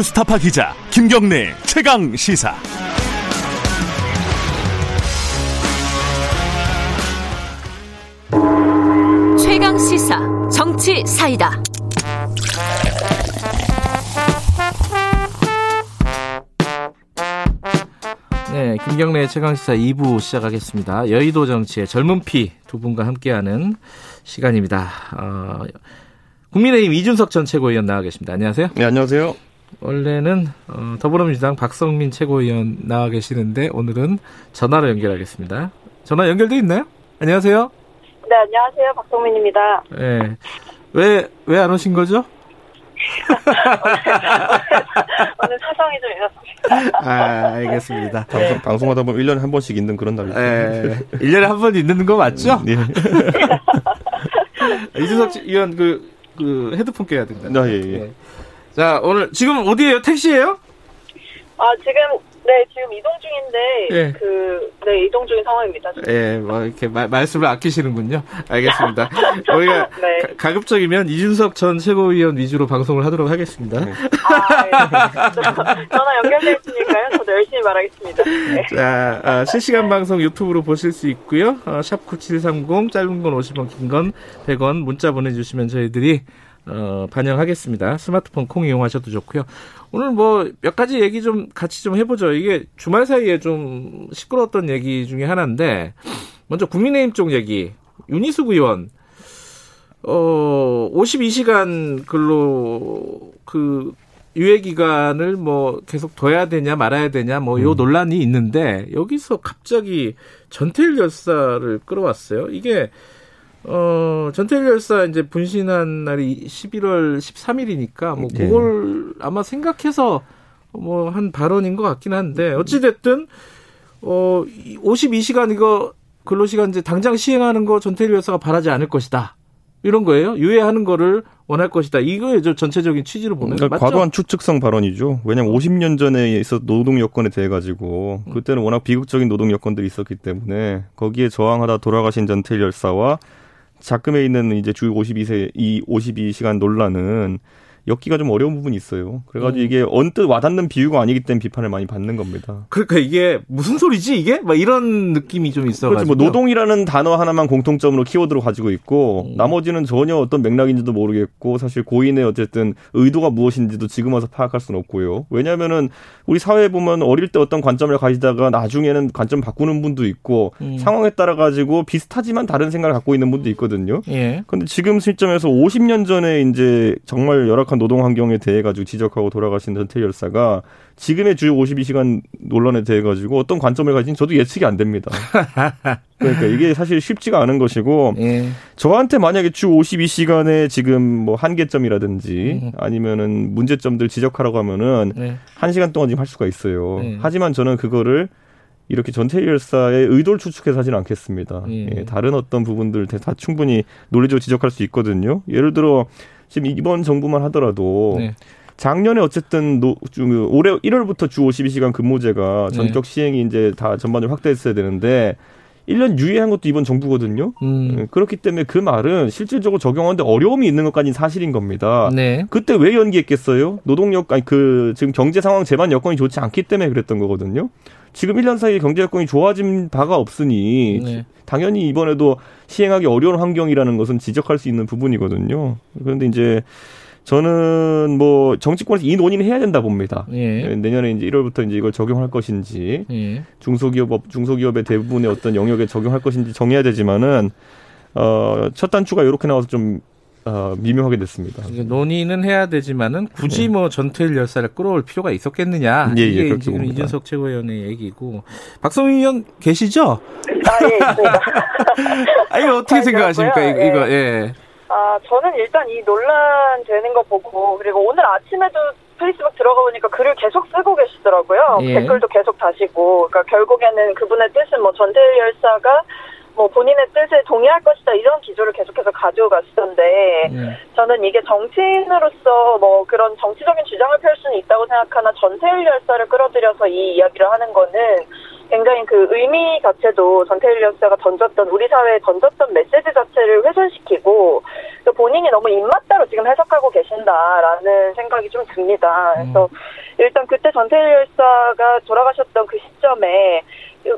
뉴스타파 기자 김경래 최강 시사. 최강 시사 정치 사이다. 네, 김경래 최강시사 2부 시작하겠습니다. 여의도 정치의 젊은 피 두 분과 함께하는 시간입니다. 어, 국민의힘 이준석 전 최고위원 나와 계십니다. 안녕하세요. 네, 안녕하세요. 원래는 어, 더불어민주당 박성민 최고위원 나와 계시는데 오늘은 전화로 연결하겠습니다. 전화 연결돼 있나요? 안녕하세요. 네, 안녕하세요. 박성민입니다. 네. 왜, 왜 안 오신 거죠? 오늘 사정이 좀 있었습니다. 아, 알겠습니다. 방송, 방송하다 보면 1년에 한 번씩 있는 그런 날이 예. 1년에 한 번 있는 거 맞죠? 네. 이준석 의원 그, 그 헤드폰 껴야 된다. 아, 예, 예. 네. 자, 오늘 지금 어디에요? 택시예요? 아, 지금, 네, 지금 이동 중인데, 예. 그, 네, 이동 중인 상황입니다. 지금. 예, 뭐 이렇게 말, 말씀을 아끼시는군요. 알겠습니다. 우리가 네. 가- 가급적이면 이준석 전 최고위원 위주로 방송을 하도록 하겠습니다. 네. 아, 예. 전화 연결돼 있으니까요. 저도 열심히 말하겠습니다. 네. 자, 아, 실시간 방송 유튜브로 보실 수 있고요. 어, 샵9730 짧은 건 50원, 긴 건 100원 문자 보내 주시면 저희들이 어, 반영하겠습니다. 스마트폰 콩 이용하셔도 좋고요. 오늘 뭐 몇 가지 얘기 좀 같이 좀 해보죠. 이게 주말 사이에 좀 시끄러웠던 얘기 중에 하나인데 먼저 국민의힘 쪽 얘기 윤희숙 의원 어 52시간 근로 그 유예 기간을 뭐 계속 둬야 되냐 말아야 되냐 뭐요 논란이 있는데 여기서 갑자기 전태일 열사를 끌어왔어요. 이게 어 전태일 열사 이제 분신한 날이 11월 13일이니까 뭐 예. 그걸 아마 생각해서 뭐 한 발언인 것 같긴 한데 어찌 됐든 어 52시간 이거 근로시간 이제 당장 시행하는 거 전태일 열사가 바라지 않을 것이다. 이런 거예요. 유예하는 거를 원할 것이다. 이거에 저 전체적인 취지로 보면 그러니까 맞죠? 과도한 추측성 발언이죠. 왜냐하면 50년 전에 있었 노동 여건에 대해 가지고 그때는 워낙 비극적인 노동 여건들이 있었기 때문에 거기에 저항하다 돌아가신 전태일 열사와 작금에 있는 이제 주 52세 이 52시간 논란은 엮기가 좀 어려운 부분이 있어요. 그래가지고 음. 이게 언뜻 와닿는 비유가 아니기 때문에 비판을 많이 받는 겁니다. 그러니까 이게 무슨 소리지 이게? 막 이런 느낌이 좀 그렇죠. 있어가지고. 뭐 노동이라는 단어 하나만 공통점으로 키워드로 가지고 있고 음. 나머지는 전혀 어떤 맥락인지도 모르겠고 사실 고인의 어쨌든 의도가 무엇인지도 지금 와서 파악할 수는 없고요. 왜냐하면은 우리 사회 에 보면 어릴 때 어떤 관점을 가지다가 나중에는 관점 바꾸는 분도 있고 음. 상황에 따라 가지고 비슷하지만 다른 생각을 갖고 있는 분도 있거든요. 예. 근데 지금 시점에서 50년 전에 이제 정말 열악한 노동 환경에 대해 가지고 지적하고 돌아가신 전태일 열사가 지금의 주 52시간 논란에 대해 가지고 어떤 관점을 가진 저도 예측이 안 됩니다. 그러니까 이게 사실 쉽지가 않은 것이고 예. 저한테 만약에 주 52시간에 지금 뭐 한계점이라든지 음. 아니면은 문제점들 지적하라고 하면은 네. 한 시간 동안 지금 할 수가 있어요. 네. 하지만 저는 그거를 이렇게 전태일 열사의 의도를 추측해서 하지는 않겠습니다. 예. 예, 다른 어떤 부분들 다 충분히 논리적으로 지적할 수 있거든요. 예를 들어 지금 이번 정부만 하더라도 네. 작년에 어쨌든 노, 주, 올해 1월부터 주 52시간 근무제가 네. 전격 시행이 이제 다 전반적으로 확대했어야 되는데 1년 유예한 것도 이번 정부거든요. 음. 예, 그렇기 때문에 그 말은 실질적으로 적용하는데 어려움이 있는 것까지는 사실인 겁니다. 네. 그때 왜 연기했겠어요? 노동력 아니 그 지금 경제 상황 제반 여건이 좋지 않기 때문에 그랬던 거거든요. 지금 1년 사이에 경제 여건이 좋아진 바가 없으니 네. 당연히 이번에도 시행하기 어려운 환경이라는 것은 지적할 수 있는 부분이거든요. 그런데 이제 저는 뭐 정치권에서 이 논의는 해야 된다 봅니다. 예. 내년에 이제 1월부터 이제 이걸 적용할 것인지 예. 중소기업 중소기업의 대부분의 어떤 영역에 적용할 것인지 정해야 되지만은 어첫 단추가 이렇게 나와서 좀 어, 미묘하게 됐습니다. 이제 논의는 해야 되지만은 굳이 뭐 전태일 열사를 끌어올 필요가 있었겠느냐. 예, 예, 이게 그렇게 지금 봅니다. 이준석 최고위원의 얘기고 박성희 의원 계시죠? 아, 예, 있습니다. 아 이거 어떻게 잘 생각하십니까? 이거, 들었고요. 이거 예. 아, 저는 일단 이 논란 되는 거 보고, 그리고 오늘 아침에도 페이스북 들어가 보니까 글을 계속 쓰고 계시더라고요. 예. 댓글도 계속 다시고, 그러니까 결국에는 그분의 뜻은 뭐 전태일 열사가 뭐 본인의 뜻에 동의할 것이다 이런 기조를 계속해서 가져갔었는데 예. 저는 이게 정치인으로서 뭐 그런 정치적인 주장을 펼 수는 있다고 생각하나 전태일 열사를 끌어들여서 이 이야기를 하는 거는 굉장히 그 의미 자체도 전태일 열사가 던졌던 우리 사회에 던졌던 메시지 자체를 훼손시키고 그 본인이 너무 입맛대로 지금 해석하고 계신다라는 생각이 좀 듭니다. 그래서 일단 그때 전태일 열사가 돌아가셨던 그 시점에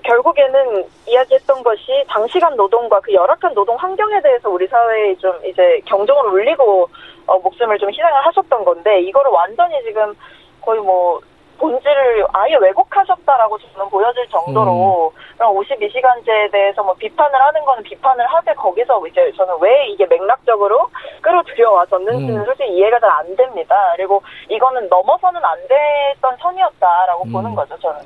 결국에는 이야기했던 것이 장시간 노동과 그 열악한 노동 환경에 대해서 우리 사회에 좀 이제 경종을 울리고 어, 목숨을 좀 희생을 하셨던 건데 이거를 완전히 지금 거의 뭐 본질을 아예 왜곡하셨다라고 저는 보여질 정도로 그런 52시간제에 대해서 뭐 비판을 하는 거는 비판을 하되 거기서 이제 저는 왜 이게 맥락적으로 끌어들여와졌는지는 음. 솔직히 이해가 잘 안 됩니다. 그리고 이거는 넘어서는 안 됐던 선이었다라고 음. 보는 거죠, 저는.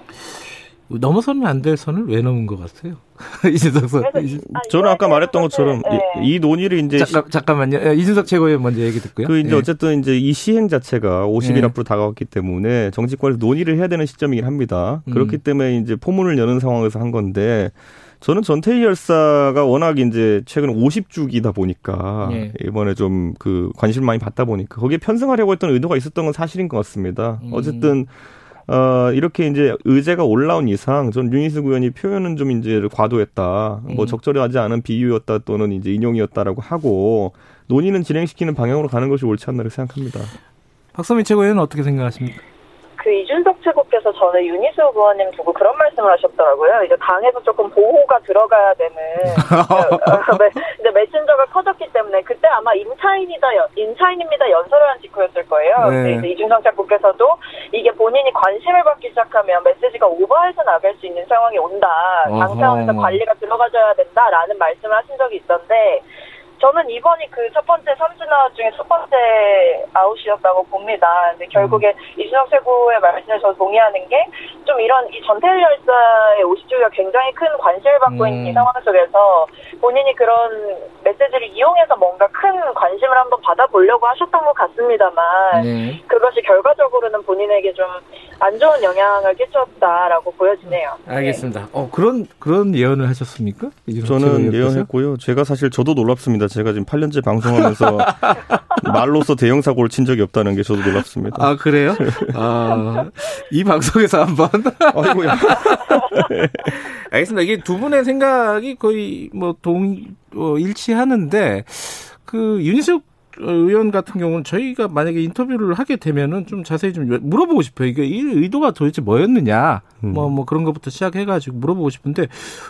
넘어서면 안될 선을 왜 넘은 것 같아요? 이준석 선. 아, 저는 아까 말했던 것처럼 네. 이, 이 논의를 이제 잠깐, 잠깐만요. 예, 이준석 최고위원 먼저 얘기 듣고요. 그 이제 예. 어쨌든 이제 이 시행 자체가 50일 예. 앞으로 다가왔기 때문에 정치권에서 논의를 해야 되는 시점이긴 합니다. 음. 그렇기 때문에 이제 포문을 여는 상황에서 한 건데 저는 전태희 열사가 워낙 이제 최근 50주기다 보니까 예. 이번에 좀 그 관심을 많이 받다 보니까 거기에 편승하려고 했던 의도가 있었던 건 사실인 것 같습니다. 음. 어쨌든 어, 이렇게 이제 의제가 올라온 이상, 전 윤희숙 의원이 표현은 좀 이제 과도했다. 뭐 음. 적절하지 않은 비유였다 또는 이제 인용이었다라고 하고 논의는 진행시키는 방향으로 가는 것이 옳지 않나 생각합니다. 박선민 최고위원은 어떻게 생각하십니까? 그 이준석 최고께서 전에 윤희수 의원님 두고 그런 말씀을 하셨더라고요. 이제 당에서 조금 보호가 들어가야 되는 어, 네, 메신저가 커졌기 때문에 그때 아마 임차인이다 연- 임차인입니다 연설을 한 직후였을 거예요. 네. 근데 이제 이준석 최고께서도 이게 본인이 관심을 받기 시작하면 메시지가 오버해서 나갈 수 있는 상황이 온다. 당 어허. 차원에서 관리가 들어가줘야 된다라는 말씀을 하신 적이 있던데 저는 이번이 그 첫 번째 삼진 아웃 중에 첫 번째 아웃이었다고 봅니다. 근데 결국에 이준석 최고의 말씀에 저 동의하는 게 좀 이런 이 전태일 열사의 50주기가 굉장히 큰 관심을 받고 음. 있는 이 상황 속에서 본인이 그런 메시지를 이용해서 뭔가 큰 관심을 한번 받아보려고 하셨던 것 같습니다만 네. 그것이 결과적으로는 본인에게 좀안 좋은 영향을 끼쳤다라고 보여지네요. 알겠습니다. 어, 그런, 그런 예언을 하셨습니까? 저는? 예언했고요. 제가 사실 저도 놀랍습니다. 제가 지금 8년째 방송하면서 말로서 대형 사고를 친 적이 없다는 게 저도 놀랍습니다. 아, 그래요? 아, 이 방송에서 한번. 아이고야. 알겠습니다. 이게 두 분의 생각이 거의 뭐 동, 어, 일치하는데, 그, 윤희숙 의원 같은 경우는 저희가 만약에 인터뷰를 하게 되면은 좀 자세히 좀 물어보고 싶어요. 이게 이 의도가 도대체 뭐였느냐. 음. 뭐, 뭐 그런 것부터 시작해가지고 물어보고 싶은데,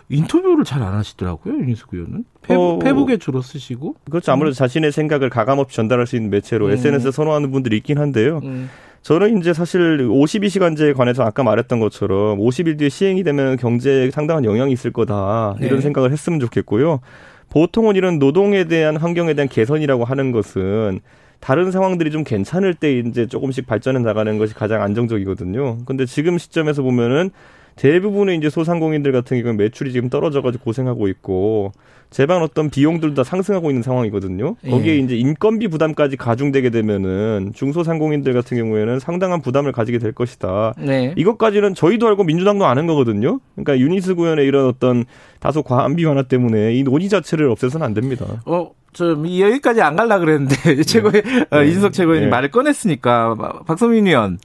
인터뷰를 잘 안 하시더라고요. 윤희숙 의원은. 페북, 어. 페북에 주로 쓰시고. 그렇죠. 아무래도 자신의 생각을 가감없이 전달할 수 있는 매체로 음. SNS에 선호하는 분들이 있긴 한데요. 음. 저는 이제 사실 52시간제에 관해서 아까 말했던 것처럼 50일 뒤에 시행이 되면 경제에 상당한 영향이 있을 거다. 이런 네. 생각을 했으면 좋겠고요. 보통은 이런 노동에 대한 환경에 대한 개선이라고 하는 것은 다른 상황들이 좀 괜찮을 때 이제 조금씩 발전해 나가는 것이 가장 안정적이거든요. 근데 지금 시점에서 보면은 대부분의 이제 소상공인들 같은 경우는 매출이 지금 떨어져가지고 고생하고 있고 제반 어떤 비용들도 다 상승하고 있는 상황이거든요. 거기에 예. 이제 인건비 부담까지 가중되게 되면은 중소상공인들 같은 경우에는 상당한 부담을 가지게 될 것이다. 네. 이것까지는 저희도 알고 민주당도 아는 거거든요. 그러니까 유니스 구현의 이런 어떤 다소 과한 비환화 때문에 이 논의 자체를 없애서는 안 됩니다. 어, 저 여기까지 안 갈라 그랬는데 최고의 어, 이준석 최고위원이 네. 말을 꺼냈으니까 박성민 의원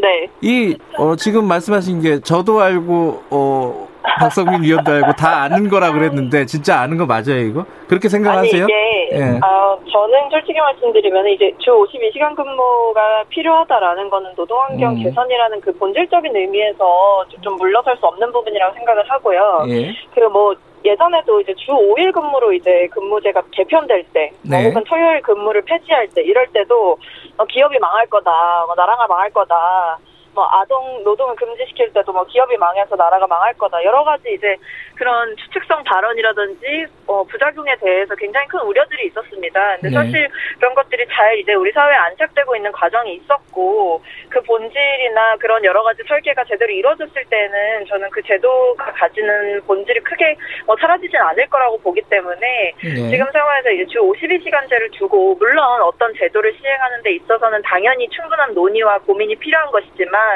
네. 이 어, 지금 말씀하신 게 저도 알고 어, 박성민 위원도 알고 다 아는 거라 그랬는데 진짜 아는 거 맞아요 이거? 그렇게 생각하세요? 아니 이게 예. 아, 저는 솔직히 말씀드리면 이제 주 52시간 근무가 필요하다라는 거는 노동환경 음. 개선이라는 그 본질적인 의미에서 좀- 좀 물러설 수 없는 부분이라고 생각을 하고요. 예. 그뭐 예전에도 이제 주 5일 근무로 이제 근무제가 개편될 때, 뭐 네. 혹은 토요일 근무를 폐지할 때 이럴 때도 어, 기업이 망할 거다, 뭐 나라가 망할 거다. 뭐 아동 노동을 금지시킬 때도 뭐 기업이 망해서 나라가 망할 거다 여러 가지 이제 그런 추측성 발언이라든지 어, 부작용에 대해서 굉장히 큰 우려들이 있었습니다. 근데 네. 사실 그런 것들이 잘 이제 우리 사회에 안착되고 있는 과정이 있었고 그 본질이나 그런 여러 가지 설계가 제대로 이루어졌을 때는 저는 그 제도가 가지는 본질이 크게 뭐 사라지진 않을 거라고 보기 때문에 네. 지금 상황에서 이제 주 52시간제를 두고 물론 어떤 제도를 시행하는 데 있어서는 당연히 충분한 논의와 고민이 필요한 것이지만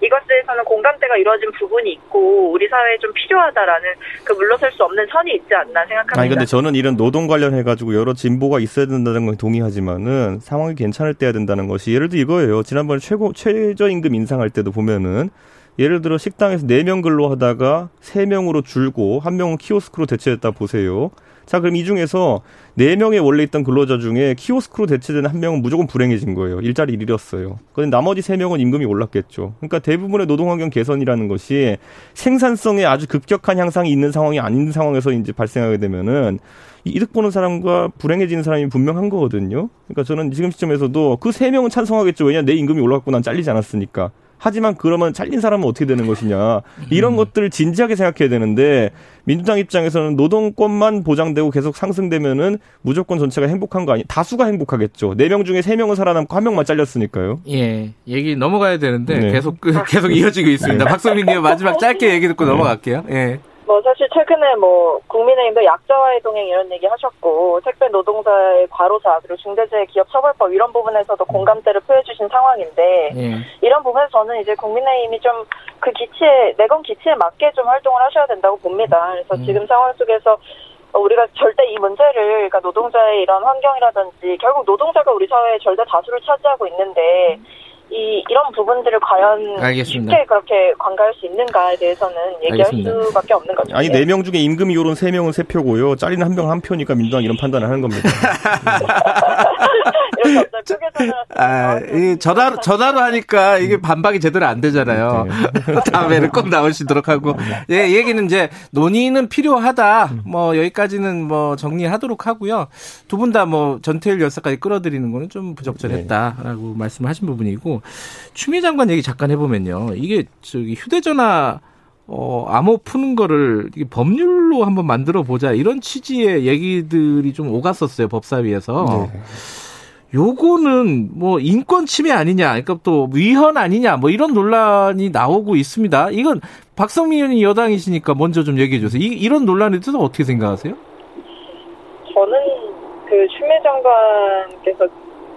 이것에 대해서는 공감대가 이루어진 부분이 있고 우리 사회에 좀 필요하다라는 그 물러설 수 없는 선이 있지 않나 생각합니다. 아니 근데 저는 이런 노동 관련해 가지고 여러 진보가 있어야 된다는 건 동의하지만은 상황이 괜찮을 때야 된다는 것이 예를 들어 이거예요. 지난번에 최고 최저임금 인상할 때도 보면은 예를 들어 식당에서 4명 근로하다가 3명으로 줄고 한 명은 키오스크로 대체했다 보세요. 자, 그럼 이 중에서 네 명의 원래 있던 근로자 중에 키오스크로 대체된 한 명은 무조건 불행해진 거예요. 일자리 잃었어요. 그런데 나머지 세 명은 임금이 올랐겠죠. 그러니까 대부분의 노동환경 개선이라는 것이 생산성에 아주 급격한 향상이 있는 상황이 아닌 상황에서 이제 발생하게 되면은 이득 보는 사람과 불행해지는 사람이 분명한 거거든요. 그러니까 저는 지금 시점에서도 그 세 명은 찬성하겠죠. 왜냐 내 임금이 올라갔고 난 잘리지 않았으니까. 하지만 그러면 잘린 사람은 어떻게 되는 것이냐. 이런 음. 것들을 진지하게 생각해야 되는데 민주당 입장에서는 노동권만 보장되고 계속 상승되면은 무조건 전체가 행복한 거 아니? 다수가 행복하겠죠. 네 명 중에 세 명은 살아남고 한 명만 잘렸으니까요. 예, 얘기 넘어가야 되는데 네. 계속 계속 이어지고 있습니다. 네. 박성민 님 마지막 짧게 얘기 듣고 네. 넘어갈게요. 예. 뭐 사실 최근에 뭐 국민의힘도 약자와의 동행 이런 얘기 하셨고 택배 노동자의 과로사 그리고 중대재해기업처벌법 이런 부분에서도 공감대를 표해주신 상황인데 예. 이런 부분에서 저는 이제 국민의힘이 좀 그 기치에 내건 기치에 맞게 좀 활동을 하셔야 된다고 봅니다. 그래서 음. 지금 상황 속에서 우리가 절대 이 문제를 그러니까 노동자의 이런 환경이라든지 결국 노동자가 우리 사회의 절대 다수를 차지하고 있는데 음. 이 이런 부분들을 과연 알겠습니다. 쉽게 그렇게 관가할 수 있는가에 대해서는 얘기할 알겠습니다. 수밖에 없는 거죠. 아니 네 명 중에 임금 이호론 세 명은 세 표고요. 잘리는 한 명 한 표니까 민주당 이런 판단을 하는 겁니다. 아, 이 전화 전화로 하니까 이게 반박이 제대로 안 되잖아요. 네. 다음에는 꼭 나오시도록 하고 예 얘기는 이제 논의는 필요하다. 뭐 여기까지는 뭐 정리하도록 하고요. 두 분 다 뭐 전태일 열사까지 끌어들이는 거는 좀 부적절했다라고 네. 말씀하신 부분이고 추미애 장관 얘기 잠깐 해보면요. 이게 저기 휴대전화 어, 암호 푸는 거를 법률로 한번 만들어 보자 이런 취지의 얘기들이 좀 오갔었어요 법사위에서. 네. 요거는 뭐 인권 침해 아니냐, 그러니까 또 위헌 아니냐, 뭐 이런 논란이 나오고 있습니다. 이건 박성민 의원이 여당이시니까 먼저 좀 얘기해 주세요. 이, 이런 논란에 대해서 어떻게 생각하세요? 저는 그 추미애 장관께서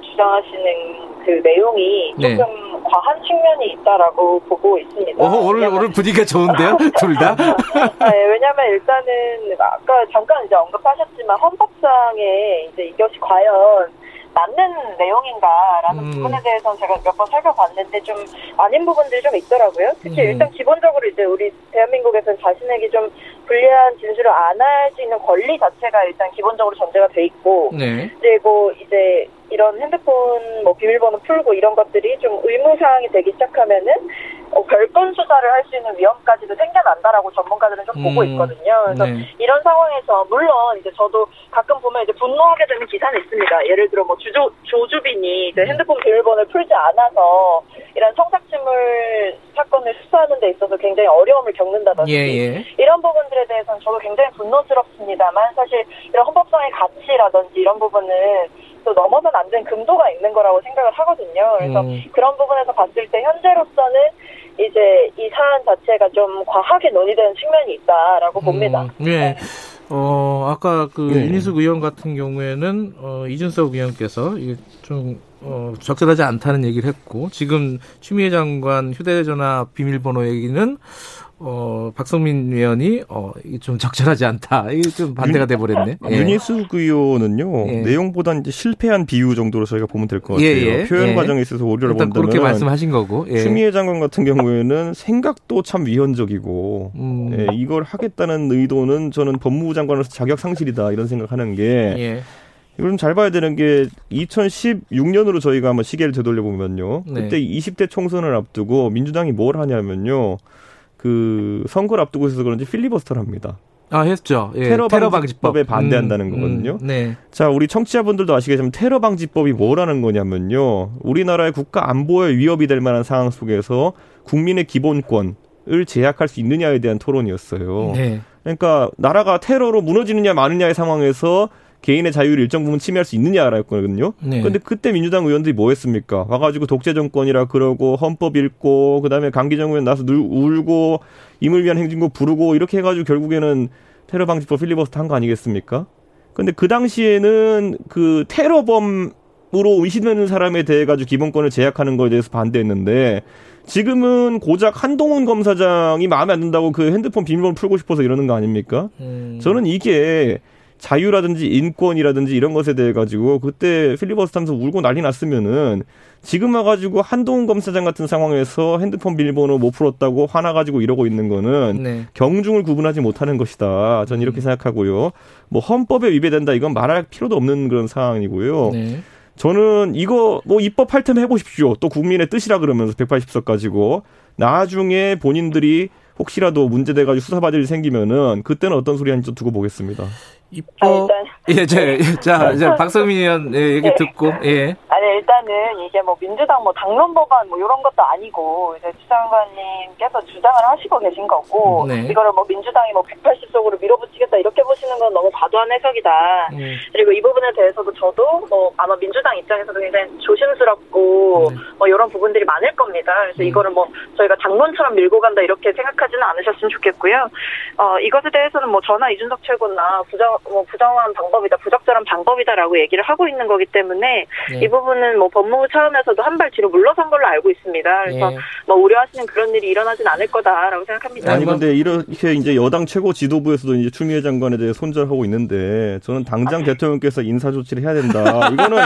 주장하시는 그 내용이 네. 조금 과한 측면이 있다라고 보고 있습니다. 어, 오늘 오늘 분위기가 좋은데요, 둘 다? 네, 왜냐하면 일단은 아까 잠깐 이제 언급하셨지만 헌법상에 이제 이것이 과연 맞는 내용인가라는 음. 부분에 대해서는 제가 몇 번 살펴봤는데 좀 아닌 부분들이 좀 있더라고요. 특히 음. 일단 기본적으로 이제 우리 대한민국에서는 자신에게 좀 불리한 진술을 안 할 수 있는 권리 자체가 일단 기본적으로 전제가 돼 있고 네. 그리고 이제 이런 핸드폰 뭐 비밀번호 풀고 이런 것들이 좀 의무사항이 되기 시작하면은 어, 별건 수사를 할 수 있는 위험까지도 생겨난다라고 전문가들은 좀 음, 보고 있거든요. 그래서 네. 이런 상황에서 물론 이제 저도 가끔 보면 이제 분노하게 되는 기사는 있습니다. 예를 들어 뭐 주조 조주빈이 이제 음. 핸드폰 비밀번호를 풀지 않아서 이런 성착취물 사건을 수사하는 데 있어서 굉장히 어려움을 겪는다든지 예, 예. 이런 부분들에 대해서는 저도 굉장히 분노스럽습니다만 사실 이런 헌법상의 가치라든지 이런 부분은 또 넘어선 안 된 금도가 있는 거라고 생각을 하거든요. 그래서 음. 그런 부분에서 봤을 때 현재로서는 이제 이 사안 자체가 좀 과하게 논의되는 측면이 있다라고 음. 봅니다. 네. 네. 어, 아까 그 네. 윤희숙 의원 같은 경우에는 어, 이준석 의원께서 이게 좀 어, 적절하지 않다는 얘기를 했고 지금 추미애 장관 휴대전화 비밀번호 얘기는 어, 박성민 의원이 어, 좀 적절하지 않다. 이게 좀 반대가 돼 버렸네. 예. 윤희숙 의원은요. 예. 내용보다는 이제 실패한 비유 정도로 저희가 보면 될 것 같아요. 예, 예. 표현 예. 과정에 있어서 오류를 본다면 그렇게 말씀하신 거고. 예. 추미애 장관 같은 경우에는 생각도 참 위헌적이고 음. 이걸 하겠다는 의도는 저는 법무부 장관으로서 자격 상실이다 이런 생각하는 게 이걸 좀잘 봐야 되는 게 2016년으로 저희가 한번 시계를 되돌려 보면요. 네. 그때 20대 총선을 앞두고 민주당이 뭘 하냐면요. 그 선거를 앞두고 있어서 그런지 필리버스터를 합니다. 아, 했죠. 예, 테러, 테러 방지법에 반대한다는 음, 거거든요. 음, 네. 자, 우리 청취자분들도 아시겠지만 테러 방지법이 뭐라는 거냐면요. 우리나라의 국가 안보에 위협이 될 만한 상황 속에서 국민의 기본권을 제약할 수 있느냐에 대한 토론이었어요. 네. 그러니까 나라가 테러로 무너지느냐 마느냐의 상황에서 개인의 자유를 일정 부분 침해할 수 있느냐라였거든요. 네. 근데 그때 민주당 의원들이 뭐 했습니까? 와가지고 독재 정권이라 그러고 헌법 읽고 그다음에 강기정 의원 나서 늘 울고 임을 위한 행진곡 부르고 이렇게 해가지고 결국에는 테러 방지법 필리버스터 한 거 아니겠습니까? 근데 그 당시에는 그 테러범 으로 의심되는 사람에 대해 가지고 기본권을 제약하는 거에 대해서 반대했는데 지금은 고작 한동훈 검사장이 마음에 안 든다고 그 핸드폰 비밀번호 풀고 싶어서 이러는 거 아닙니까? 음. 저는 이게 자유라든지 인권이라든지 이런 것에 대해 가지고 그때 필리버스터하면서 울고 난리 났으면은 지금 와가지고 한동훈 검사장 같은 상황에서 핸드폰 비밀번호 못 풀었다고 화나가지고 이러고 있는 거는 네. 경중을 구분하지 못하는 것이다. 전 이렇게 생각하고요. 뭐 헌법에 위배된다 이건 말할 필요도 없는 그런 상황이고요. 네. 저는 이거 뭐 입법 할텐 해보십시오. 또 국민의 뜻이라 그러면서 180석 가지고 나중에 본인들이 혹시라도 문제돼가지고 수사받을 일이 생기면은 그때는 어떤 소리 하는지 두고 보겠습니다. 이뻐. 아, 일단 예, 제, 자, 이제 박성민 의원 예, 얘기 네. 듣고, 예. 아니 일단은 이게 뭐 민주당 뭐 당론 법안 뭐 이런 것도 아니고 이제 추장관님께서 주장을 하시고 계신 거고 네. 이거를 뭐 민주당이 뭐 180석으로 밀어붙이겠다 이렇게 보시는 건 너무 과도한 해석이다. 음. 그리고 이 부분에 대해서도 저도 뭐 아마 민주당 입장에서도 굉장히 조심스럽고 네. 뭐 이런 부분들이 많을 겁니다. 그래서 음. 이거를 뭐 저희가 당론처럼 밀고 간다 이렇게 생각하지는 않으셨으면 좋겠고요. 어 이것에 대해서는 뭐 저나 이준석 최고나 부정 뭐 부정한 방법이다, 부적절한 방법이다라고 얘기를 하고 있는 거기 때문에 네. 이 부분은 뭐 법무부 차원에서도 한 발 뒤로 물러선 걸로 알고 있습니다. 그래서 예. 뭐 우려하시는 그런 일이 일어나진 않을 거다라고 생각합니다. 아니 뭐- 근데 이렇게 이제 여당 최고 지도부에서도 이제 추미애 장관에 대해 손절하고 있는데 저는 당장 대통령께서 인사 조치를 해야 된다. 이거는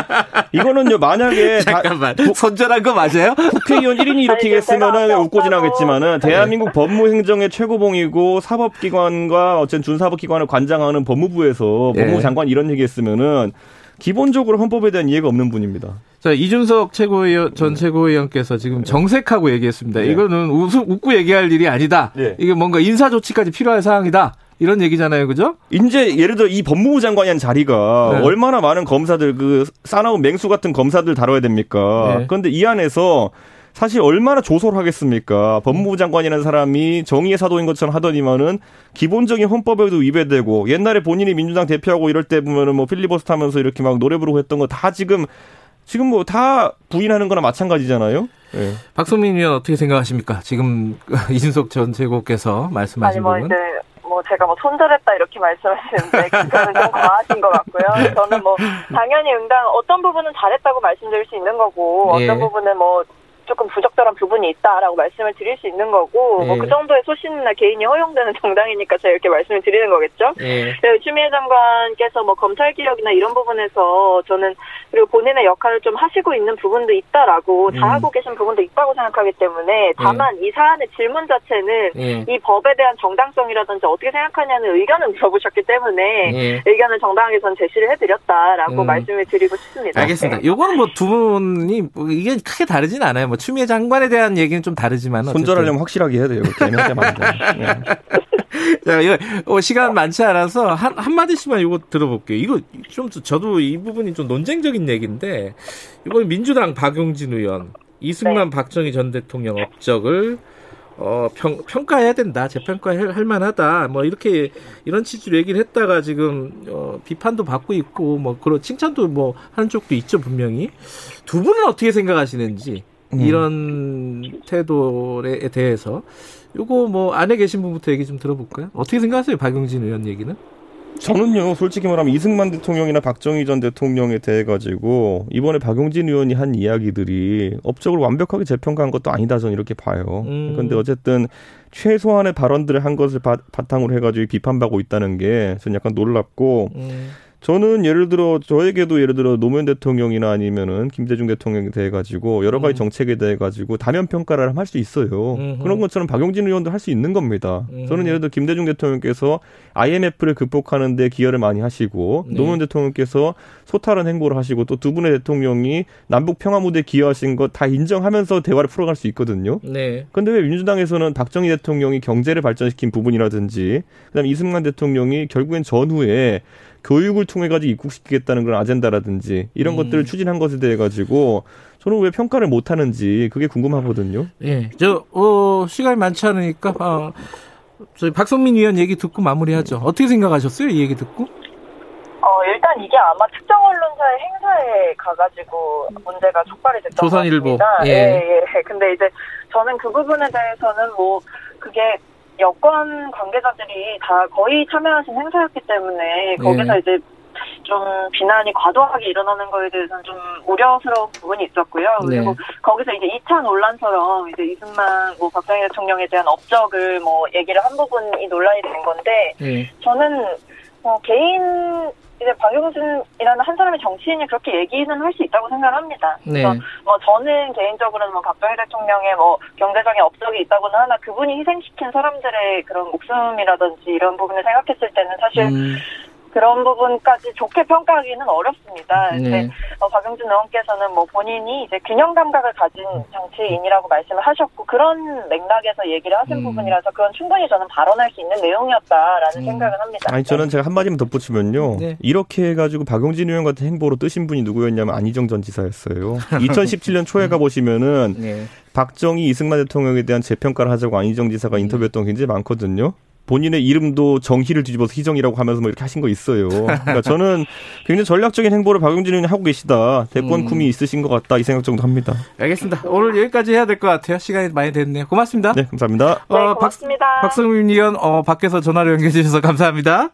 이거는요 만약에 다 잠깐만. 손절한 거 맞아요? 국회의원 1인이 이렇게 했으면은 웃고 지나겠지만은 대한민국 법무행정의 최고봉이고 사법기관과 어쨌든 준사법기관을 관장하는 법무부 에서 예. 법무부 장관 이런 얘기했으면은 기본적으로 헌법에 대한 이해가 없는 분입니다. 자, 이준석 최고위원, 전 최고위원께서 지금 정색하고 얘기했습니다. 네. 이거는 웃, 웃고 얘기할 일이 아니다. 네. 이게 뭔가 인사 조치까지 필요할 사항이다. 이런 얘기잖아요. 그죠? 이제 예를 들어 이 법무부 장관이 한 자리가 네. 얼마나 많은 검사들 그 싸나운 맹수 같은 검사들 다뤄야 됩니까? 네. 그런데 이 안에서 사실 얼마나 조소를 하겠습니까? 법무부 장관이라는 사람이 정의의 사도인 것처럼 하더니만은 기본적인 헌법에도 위배되고 옛날에 본인이 민주당 대표하고 이럴 때 보면은 뭐 필리버스터 하면서 이렇게 막 노래 부르고 했던 거 다 지금 지금 뭐 다 부인하는 거나 마찬가지잖아요. 예. 박성민 의원 어떻게 생각하십니까? 지금 이준석 전 최고께서 아니 말씀하신 뭐 부분. 이제 뭐 제가 뭐 손절했다 이렇게 말씀하시는데 그거는 좀 과하신 것 같고요. 저는 뭐 당연히 응당 어떤 부분은 잘했다고 말씀드릴 수 있는 거고 예. 어떤 부분은 뭐 조금 부적절한 부분이 있다라고 말씀을 드릴 수 있는 거고 예. 뭐그 정도의 소신이나 개인이 허용되는 정당이니까 제가 이렇게 말씀을 드리는 거겠죠. 예. 그리고 추미애 장관께서 뭐 검찰 개혁이나 이런 부분에서 저는 그리고 본인의 역할을 좀 하시고 있는 부분도 있다라고 음. 잘하고 계신 부분도 있다고 생각하기 때문에 다만 이 사안의 질문 자체는 예. 이 법에 대한 정당성이라든지 어떻게 생각하냐는 의견을 물어보셨기 때문에 예. 의견을 정당하게 전 제시를 해드렸다라고 음. 말씀을 드리고 싶습니다. 알겠습니다. 요거는 뭐 두 분이 뭐 이게 크게 다르진 않아요. 뭐 추미애 장관에 대한 얘기는 좀 다르지만. 손절하려면 확실하게 해야 돼요. 돼요. 예. 자, 이거 어, 시간 많지 않아서 한, 한마디씩만 이거 들어볼게요. 이거 좀 저도 이 부분이 좀 논쟁적인 얘기인데 이번 민주당 박용진 의원 이승만 박정희 전 대통령 업적을 어, 평, 평가해야 된다. 재평가할 할 만하다. 뭐 이렇게 이런 취지로 얘기를 했다가 지금 어, 비판도 받고 있고 뭐 그런 칭찬도 뭐 하는 쪽도 있죠, 분명히. 두 분은 어떻게 생각하시는지 음. 이런 태도에 대해서 요거 뭐 안에 계신 분부터 얘기 좀 들어볼까요? 어떻게 생각하세요, 박용진 의원 얘기는? 저는요, 솔직히 말하면 이승만 대통령이나 박정희 전 대통령에 대해 가지고 이번에 박용진 의원이 한 이야기들이 업적을 완벽하게 재평가한 것도 아니다 저는 이렇게 봐요. 음. 그런데 어쨌든 최소한의 발언들을 한 것을 바, 바탕으로 해가지고 비판받고 있다는 게 저는 약간 놀랍고 음, 저는 예를 들어 저에게도 예를 들어 노무현 대통령이나 아니면은 김대중 대통령에 대해 가지고 여러 가지 음. 정책에 대해 가지고 다면 평가를 할 수 있어요. 음흠. 그런 것처럼 박용진 의원도 할 수 있는 겁니다. 음. 저는 예를 들어 김대중 대통령께서 IMF를 극복하는 데 기여를 많이 하시고 네. 노무현 대통령께서 소탈한 행보를 하시고 또 두 분의 대통령이 남북 평화 무대에 기여하신 것 다 인정하면서 대화를 풀어갈 수 있거든요. 네. 근데 왜 민주당에서는 박정희 대통령이 경제를 발전시킨 부분이라든지 그다음에 이승만 대통령이 결국엔 전후에 교육을 통해 가지고 입국시키겠다는 그런 아젠다라든지 이런 음. 것들을 추진한 것에 대해 가지고 저는 왜 평가를 못 하는지 그게 궁금하거든요. 예. 저, 어, 시간이 많지 않으니까, 어, 저희 박성민 의원 얘기 듣고 마무리하죠. 어떻게 생각하셨어요? 이 얘기 듣고? 어, 일단 이게 아마 특정 언론사의 행사에 가가지고 문제가 촉발이 됐던 조선일보. 예. 예, 예. 근데 이제 저는 그 부분에 대해서는 뭐 그게 여권 관계자들이 다 거의 참여하신 행사였기 때문에 거기서 예. 이제 좀 비난이 과도하게 일어나는 거에 대해서는 좀 우려스러운 부분이 있었고요. 그리고 네. 거기서 이제 2차 논란처럼 이제 이승만 뭐 박정희 대통령에 대한 업적을 뭐 얘기를 한 부분이 논란이 된 건데 예. 저는 어, 개인 이제 박용진이라는 한 사람의 정치인이 그렇게 얘기는 할 수 있다고 생각합니다. 네. 그래서 뭐 저는 개인적으로는 뭐 박정희 대통령의 뭐 경제적인 업적이 있다고는 하나 그분이 희생시킨 사람들의 그런 목숨이라든지 이런 부분을 생각했을 때는 사실 음, 그런 부분까지 좋게 평가하기는 어렵습니다. 네. 근데 어, 박용진 의원께서는 뭐 본인이 이제 균형 감각을 가진 정치인이라고 말씀을 하셨고 그런 맥락에서 얘기를 하신 음. 부분이라서 그건 충분히 저는 발언할 수 있는 내용이었다라는 음. 생각을 합니다. 아니 저는 제가 한마디만 덧붙이면요. 네. 이렇게 해가지고 박용진 의원 같은 행보로 뜨신 분이 누구였냐면 안희정 전 지사였어요. 2017년 초에 가 보시면은 네. 박정희 이승만 대통령에 대한 재평가를 하자고 안희정 지사가 인터뷰했던 게 굉장히 많거든요. 본인의 이름도 정희를 뒤집어서 희정이라고 하면서 뭐 이렇게 하신 거 있어요. 그러니까 저는 굉장히 전략적인 행보를 박용진 의원이 하고 계시다. 대권 음. 꿈이 있으신 것 같다. 이 생각 정도 합니다. 알겠습니다. 오늘 여기까지 해야 될 것 같아요. 시간이 많이 됐네요. 고맙습니다. 네, 감사합니다. 네, 어, 박, 고맙습니다. 박성민 의원, 어, 밖에서 전화로 연결해 주셔서 감사합니다.